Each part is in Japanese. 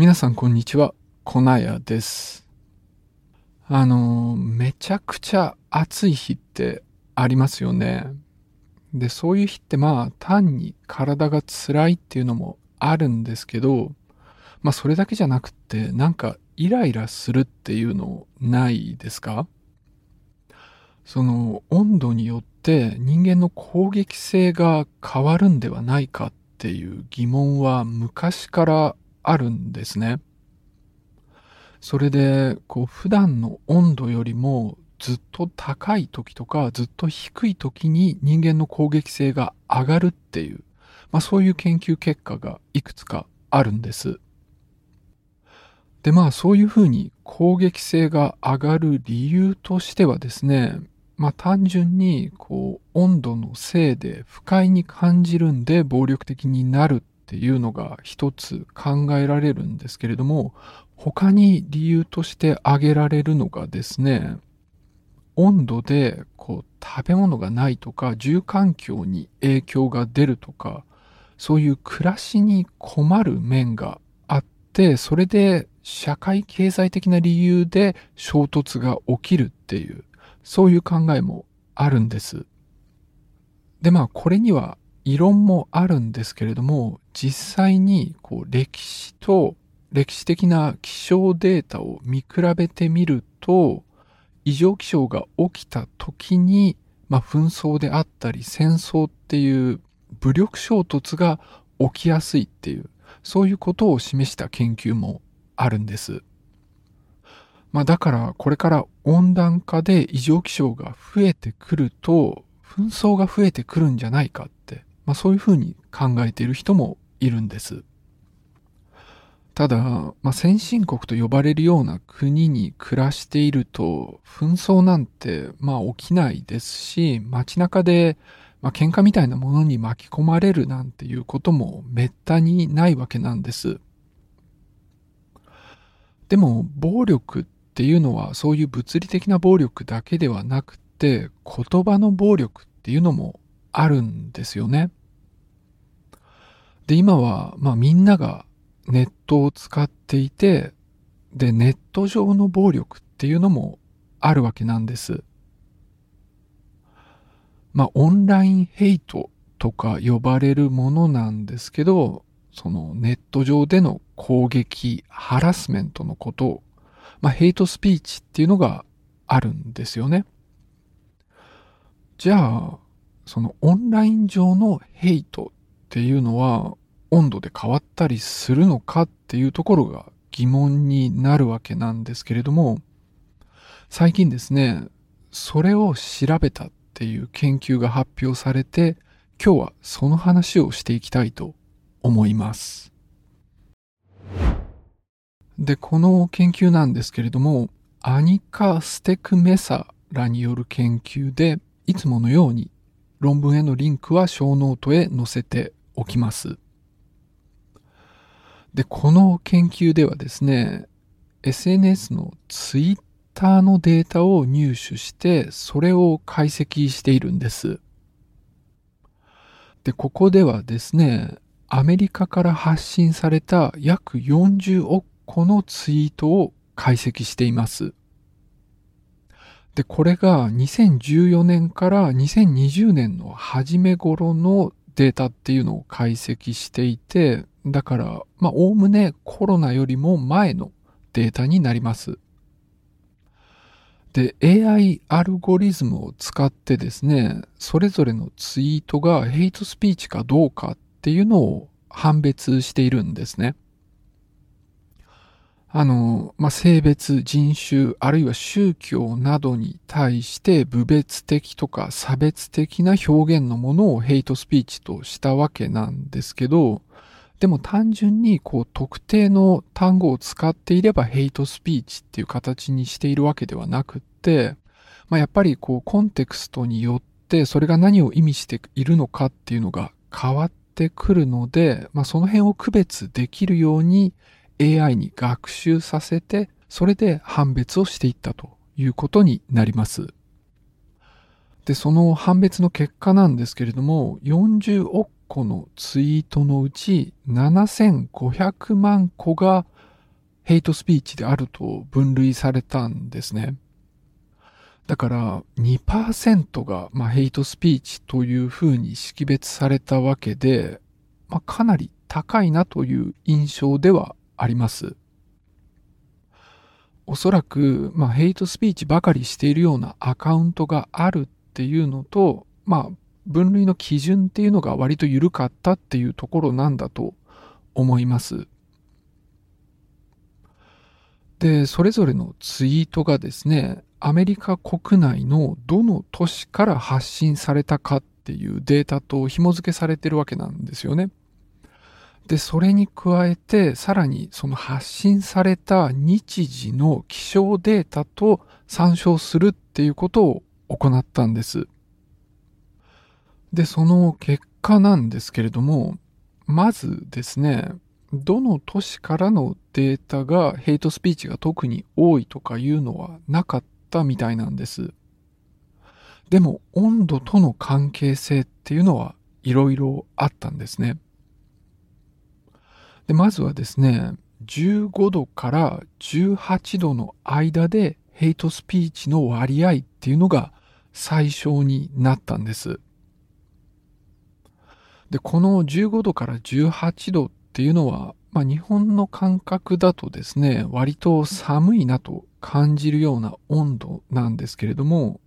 皆さんこんにちは、コナヤです。あの、めちゃくちゃ暑い日ってありますよね。で、そういう日ってまあ単に体が辛いっていうのもあるんですけど、まあそれだけじゃなくってなんかイライラするっていうのないですか？その温度によって人間の攻撃性が変わるんではないかっていう疑問は昔からあるんですね。それで、こう普段の温度よりもずっと高い時とかずっと低い時に人間の攻撃性が上がるっていう、まあそういう研究結果がいくつかあるんです。でまあそういうふうに攻撃性が上がる理由としてはですね、まあ単純にこう温度のせいで不快に感じるんで暴力的になるっていうのが一つ考えられるんですけれども、他に理由として挙げられるのがですね、温度でこう食べ物がないとか住環境に影響が出るとかそういう暮らしに困る面があってそれで社会経済的な理由で衝突が起きるっていうそういう考えもあるんです。でまあこれには異論もあるんですけれども実際にこう歴史と歴史的な気象データを見比べてみると異常気象が起きた時に、まあ、紛争であったり戦争っていう武力衝突が起きやすいっていうそういうことを示した研究もあるんです。まあだからこれから温暖化で異常気象が増えてくると紛争が増えてくるんじゃないか、まあそういうふうに考えている人もいるんです。ただ、まあ、先進国と呼ばれるような国に暮らしていると、紛争なんて、まあ、起きないですし、街中で、まあ、喧嘩みたいなものに巻き込まれるなんていうこともめったにないわけなんです。でも、暴力っていうのはそういう物理的な暴力だけではなくて、言葉の暴力っていうのもあるんですよね。で、今は、まあみんながネットを使っていて、で、ネット上の暴力っていうのもあるわけなんです。まあ、オンラインヘイトとか呼ばれるものなんですけど、そのネット上での攻撃、ハラスメントのことを、まあ、ヘイトスピーチっていうのがあるんですよね。じゃあ、そのオンライン上のヘイトっていうのは、温度で変わったりするのかっていうところが疑問になるわけなんですけれども、最近ですね、それを調べたっていう研究が発表されて、今日はその話をしていきたいと思います。で、この研究なんですけれども、アニカ・ステクメサらによる研究で、いつものように論文へのリンクはショーノートへ載せておきます。で、この研究ではですね、SNS のツイッターのデータを入手して、それを解析しているんです。で、ここではですね、アメリカから発信された約40億個のツイートを解析しています。で、これが2014年から2020年の初め頃のデータっていうのを解析していて、だから、まあ、おおむねコロナよりも前のデータになります。で、AI アルゴリズムを使ってですね、それぞれのツイートがヘイトスピーチかどうかっていうのを判別しているんですね。あの、まあ、性別、人種、あるいは宗教などに対して部別的とか差別的な表現のものをヘイトスピーチとしたわけなんですけど、でも単純にこう特定の単語を使っていればヘイトスピーチっていう形にしているわけではなくって、まあ、やっぱりこうコンテクストによってそれが何を意味しているのかっていうのが変わってくるので、まあ、その辺を区別できるように AI に学習させて、それで判別をしていったということになります。で、その判別の結果なんですけれども、40億個のツイートのうち7500万個がヘイトスピーチであると分類されたんですね。だから2%が、まあ、ヘイトスピーチというふうに識別されたわけで、まあ、かなり高いなという印象ではあります。おそらく、まあ、ヘイトスピーチばかりしているようなアカウントがあるっていうのと、まあ、分類の基準っていうのが割と緩かったっていうところなんだと思います。で、それぞれのツイートがですね、アメリカ国内のどの都市から発信されたかっていうデータと紐付けされてるわけなんですよね。で、それに加えて、さらにその発信された日時の気象データと参照するっていうことを行ったんです。で、その結果なんですけれども、まずですね、どの都市からのデータがヘイトスピーチが特に多いとかいうのはなかったみたいなんです。でも温度との関係性っていうのはいろいろあったんですね。で、まずはですね、15度から18度の間でヘイトスピーチの割合っていうのが最小になったんです。で、この15度から18度っていうのは、まあ、日本の感覚だとですね、割と寒いなと感じるような温度なんですけれども、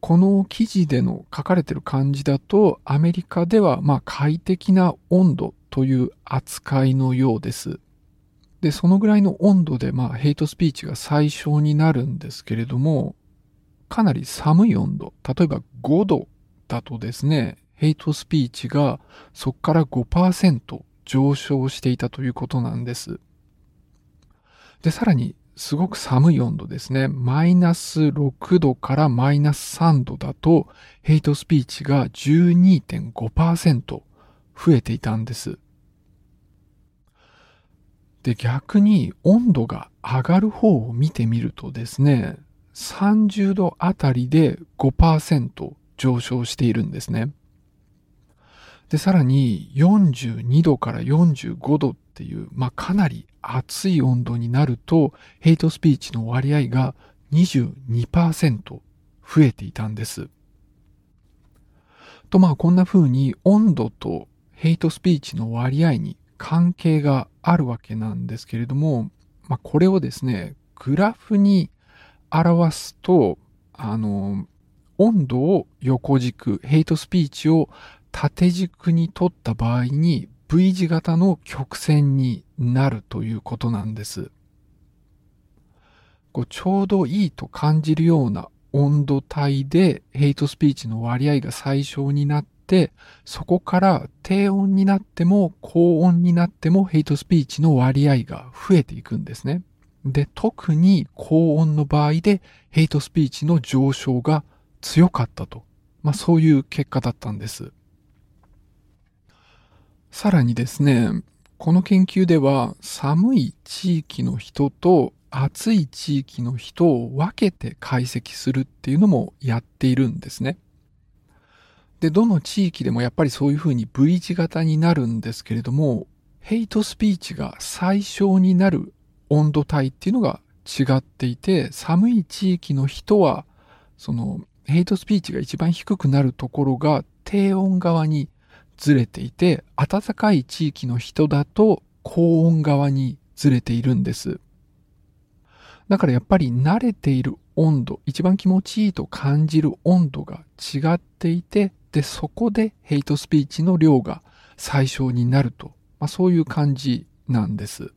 この記事での書かれてる感じだと、アメリカではまあ快適な温度という扱いのようです。で、そのぐらいの温度でまあヘイトスピーチが最小になるんですけれども、かなり寒い温度、例えば5度だとですね、ヘイトスピーチがそこから5%上昇していたということなんです。で、さらにすごく寒い温度ですね。マイナス6度からマイナス3度だとヘイトスピーチが12.5%増えていたんです。で、逆に温度が上がる方を見てみるとですね、30度あたりで5%上昇しているんですね。で、さらに42度から45度っていう、まあ、かなり暑い温度になると、ヘイトスピーチの割合が22%増えていたんです。と、まあ、こんな風に温度とヘイトスピーチの割合に関係があるわけなんですけれども、まあ、これをですね、グラフに表すと、あの、温度を横軸、ヘイトスピーチを縦軸に取った場合に V 字型の曲線になるということなんです。こうちょうどいいと感じるような温度帯でヘイトスピーチの割合が最小になって、そこから低温になっても高温になってもヘイトスピーチの割合が増えていくんですね。で、特に高温の場合でヘイトスピーチの上昇が強かったと。まあそういう結果だったんです。さらにですね、この研究では寒い地域の人と暑い地域の人を分けて解析するっていうのもやっているんですね。で、どの地域でもやっぱりそういうふうに V 字型になるんですけれども、ヘイトスピーチが最小になる温度帯っていうのが違っていて、寒い地域の人は、そのヘイトスピーチが一番低くなるところが低温側にずれていて、暖かい地域の人だと高温側にずれているんです。だからやっぱり慣れている温度、一番気持ちいいと感じる温度が違っていて、で、そこでヘイトスピーチの量が最小になると、まあ、そういう感じなんです。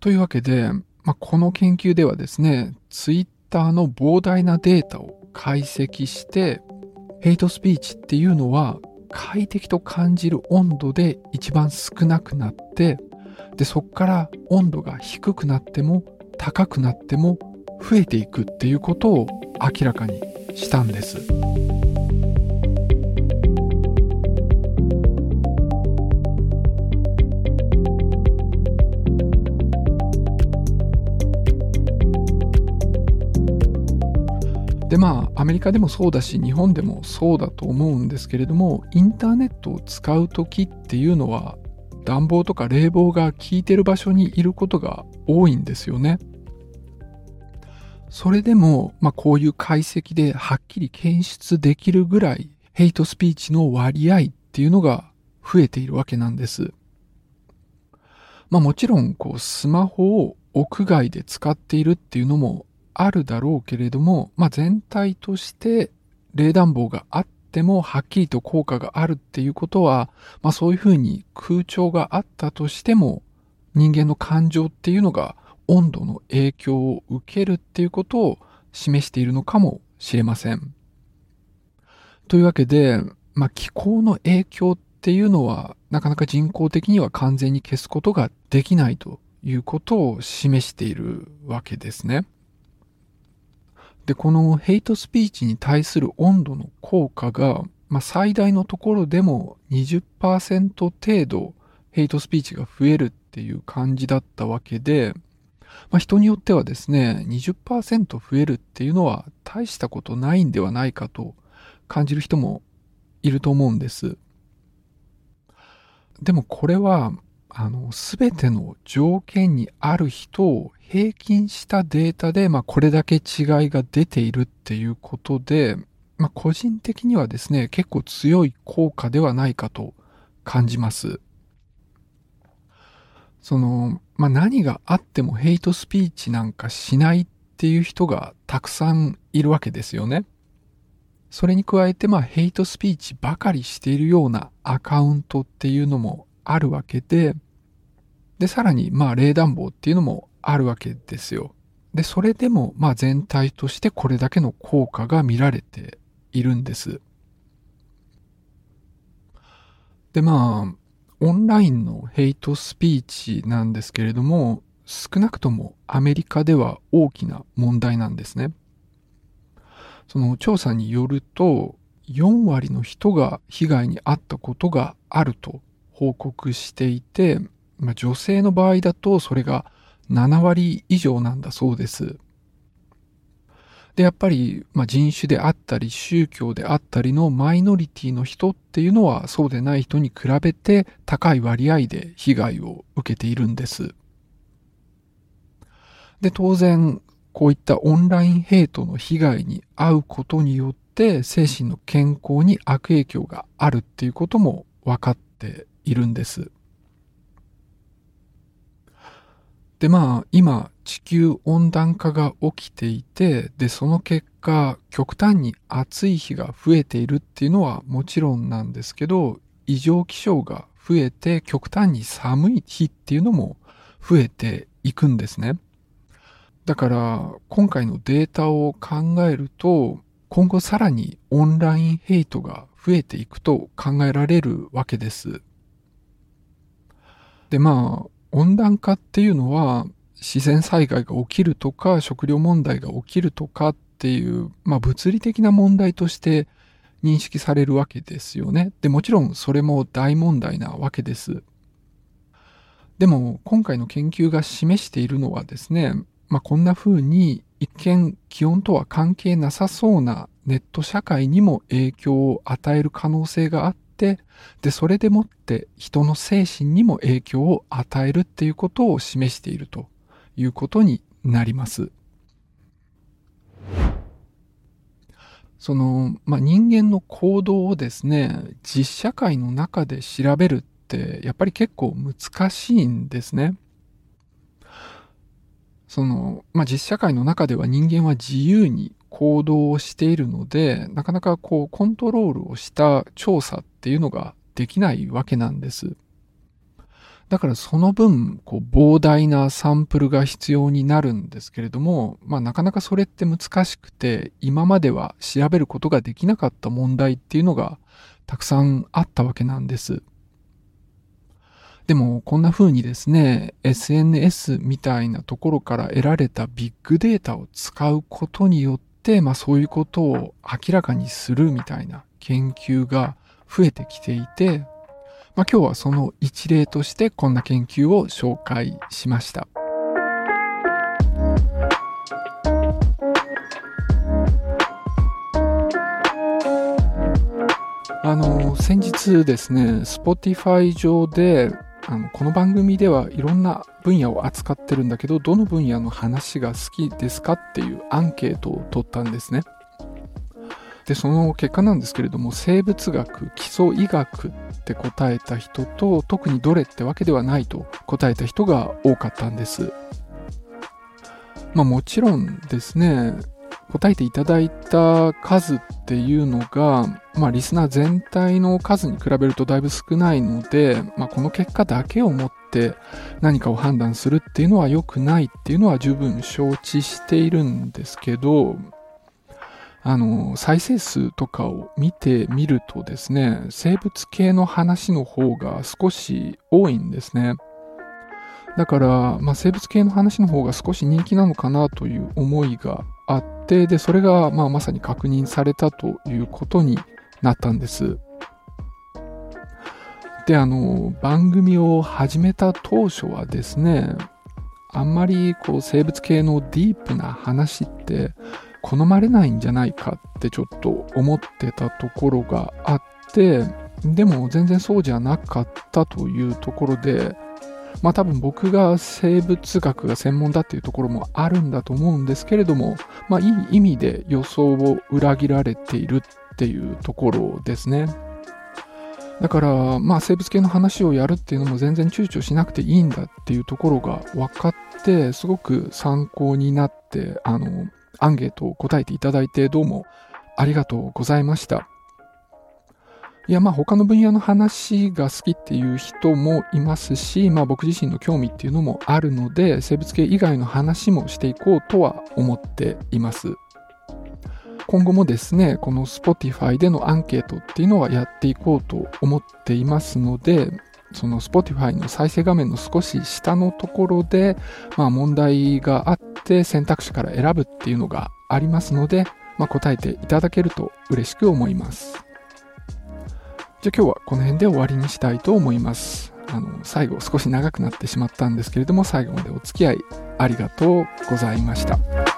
というわけで、まあ、この研究ではですね、ツイッターの膨大なデータを解析して、ヘイトスピーチっていうのは快適と感じる温度で一番少なくなってでそこから温度が低くなっても高くなっても増えていくっていうことを明らかにしたんです。でまあアメリカでもそうだし日本でもそうだと思うんですけれどもインターネットを使う時っていうのは暖房とか冷房が効いてる場所にいることが多いんですよね。それでも、まあ、こういう解析ではっきり検出できるぐらいヘイトスピーチの割合っていうのが増えているわけなんです。まあもちろん、こう、スマホを屋外で使っているっていうのもあるだろうけれども、まあ全体として冷暖房があってもはっきりと効果があるっていうことは、まあそういうふうに空調があったとしても人間の感情っていうのが温度の影響を受けるっていうことを示しているのかもしれません。というわけで、まあ、気候の影響っていうのはなかなか人工的には完全に消すことができないということを示しているわけですね。で、このヘイトスピーチに対する温度の効果が、まあ、最大のところでも20%程度ヘイトスピーチが増えるっていう感じだったわけで、まあ、人によってはですね、20%増えるっていうのは大したことないんではないかと感じる人もいると思うんです。でもこれは、あの、すべての条件にある人を平均したデータで、まあ、これだけ違いが出ているっていうことで、まあ、個人的にはですね、結構強い効果ではないかと感じます。その、まあ、何があってもヘイトスピーチなんかしないっていう人がたくさんいるわけですよね。それに加えて、まあ、ヘイトスピーチばかりしているようなアカウントっていうのもあるわけで、で、さらに、まあ、冷暖房っていうのもあるわけですよ。で、それでも、まあ、全体としてこれだけの効果が見られているんです。で、まあ、オンラインのヘイトスピーチなんですけれども、少なくともアメリカでは大きな問題なんですね。その調査によると、4割の人が被害に遭ったことがあると報告していて、まあ、女性の場合だとそれが7割以上なんだそうです。で、やっぱり、まあ、人種であったり、宗教であったりのマイノリティの人っていうのは、そうでない人に比べて高い割合で被害を受けているんです。で、当然、こういったオンラインヘイトの被害に遭うことによって、精神の健康に悪影響があるっていうことも分かっているんです。で、まあ、今、地球温暖化が起きていて、で、その結果、極端に暑い日が増えているっていうのはもちろんなんですけど、異常気象が増えて極端に寒い日っていうのも増えていくんですね。だから、今回のデータを考えると、今後さらにオンラインヘイトが増えていくと考えられるわけです。で、まあ、温暖化っていうのは自然災害が起きるとか食料問題が起きるとかっていう、まあ、物理的な問題として認識されるわけですよね。で、もちろんそれも大問題なわけです。でも今回の研究が示しているのはですね、まあ、こんな風に一見気温とは関係なさそうなネット社会にも影響を与える可能性があっ、で、それでもって人の精神にも影響を与えるっていうことを示しているということになります。その、まあ、人間の行動をですね、実社会の中で調べるって、やっぱり結構難しいんですね。その、まあ、実社会の中では人間は自由に行動をしているので、なかなかこうコントロールをした調査っっていうのができないわけなんです。だからその分、こう膨大なサンプルが必要になるんですけれども、まあなかなかそれって難しくて、今までは調べることができなかった問題っていうのがたくさんあったわけなんです。でもこんな風にですね、SNS みたいなところから得られたビッグデータを使うことによって、まあそういうことを明らかにするみたいな研究が増えてきていて、まあ今日はその一例としてこんな研究を紹介しました。あの、先日ですね、Spotify 上であの、この番組ではいろんな分野を扱ってるんだけど、どの分野の話が好きですかっていうアンケートを取ったんですね。で、その結果なんですけれども、生物学、基礎医学って答えた人と、特にどれってわけではないと答えた人が多かったんです。まあもちろんですね、答えていただいた数っていうのが、まあ、リスナー全体の数に比べるとだいぶ少ないので、まあ、この結果だけをもって何かを判断するっていうのは良くないっていうのは十分承知しているんですけど、あの、再生数とかを見てみるとですね、生物系の話の方が少し多いんですね。だから、まあ、生物系の話の方が少し人気なのかなという思いがあって、で、それが、まあ、まさに確認されたということになったんです。で、あの、番組を始めた当初はですね、あんまりこう生物系のディープな話って好まれないんじゃないかってちょっと思ってたところがあって、でも全然そうじゃなかったというところで、まあ多分僕が生物学が専門だっていうところもあるんだと思うんですけれども、まあいい意味で予想を裏切られているっていうところですね。だから、まあ生物系の話をやるっていうのも全然躊躇しなくていいんだっていうところが分かって、すごく参考になって、あの、アンケートを答えていただいてどうもありがとうございました。いや、まあ他の分野の話が好きっていう人もいますし、まあ僕自身の興味っていうのもあるので、生物系以外の話もしていこうとは思っています。今後もですね、この Spotify でのアンケートっていうのはやっていこうと思っていますので、その Spotify の再生画面の少し下のところで、まあ問題があって選択肢から選ぶっていうのがありますので、まあ、答えていただけると嬉しく思います。じゃあ今日はこの辺で終わりにしたいと思います。あの、最後少し長くなってしまったんですけれども、最後までお付き合いありがとうございました。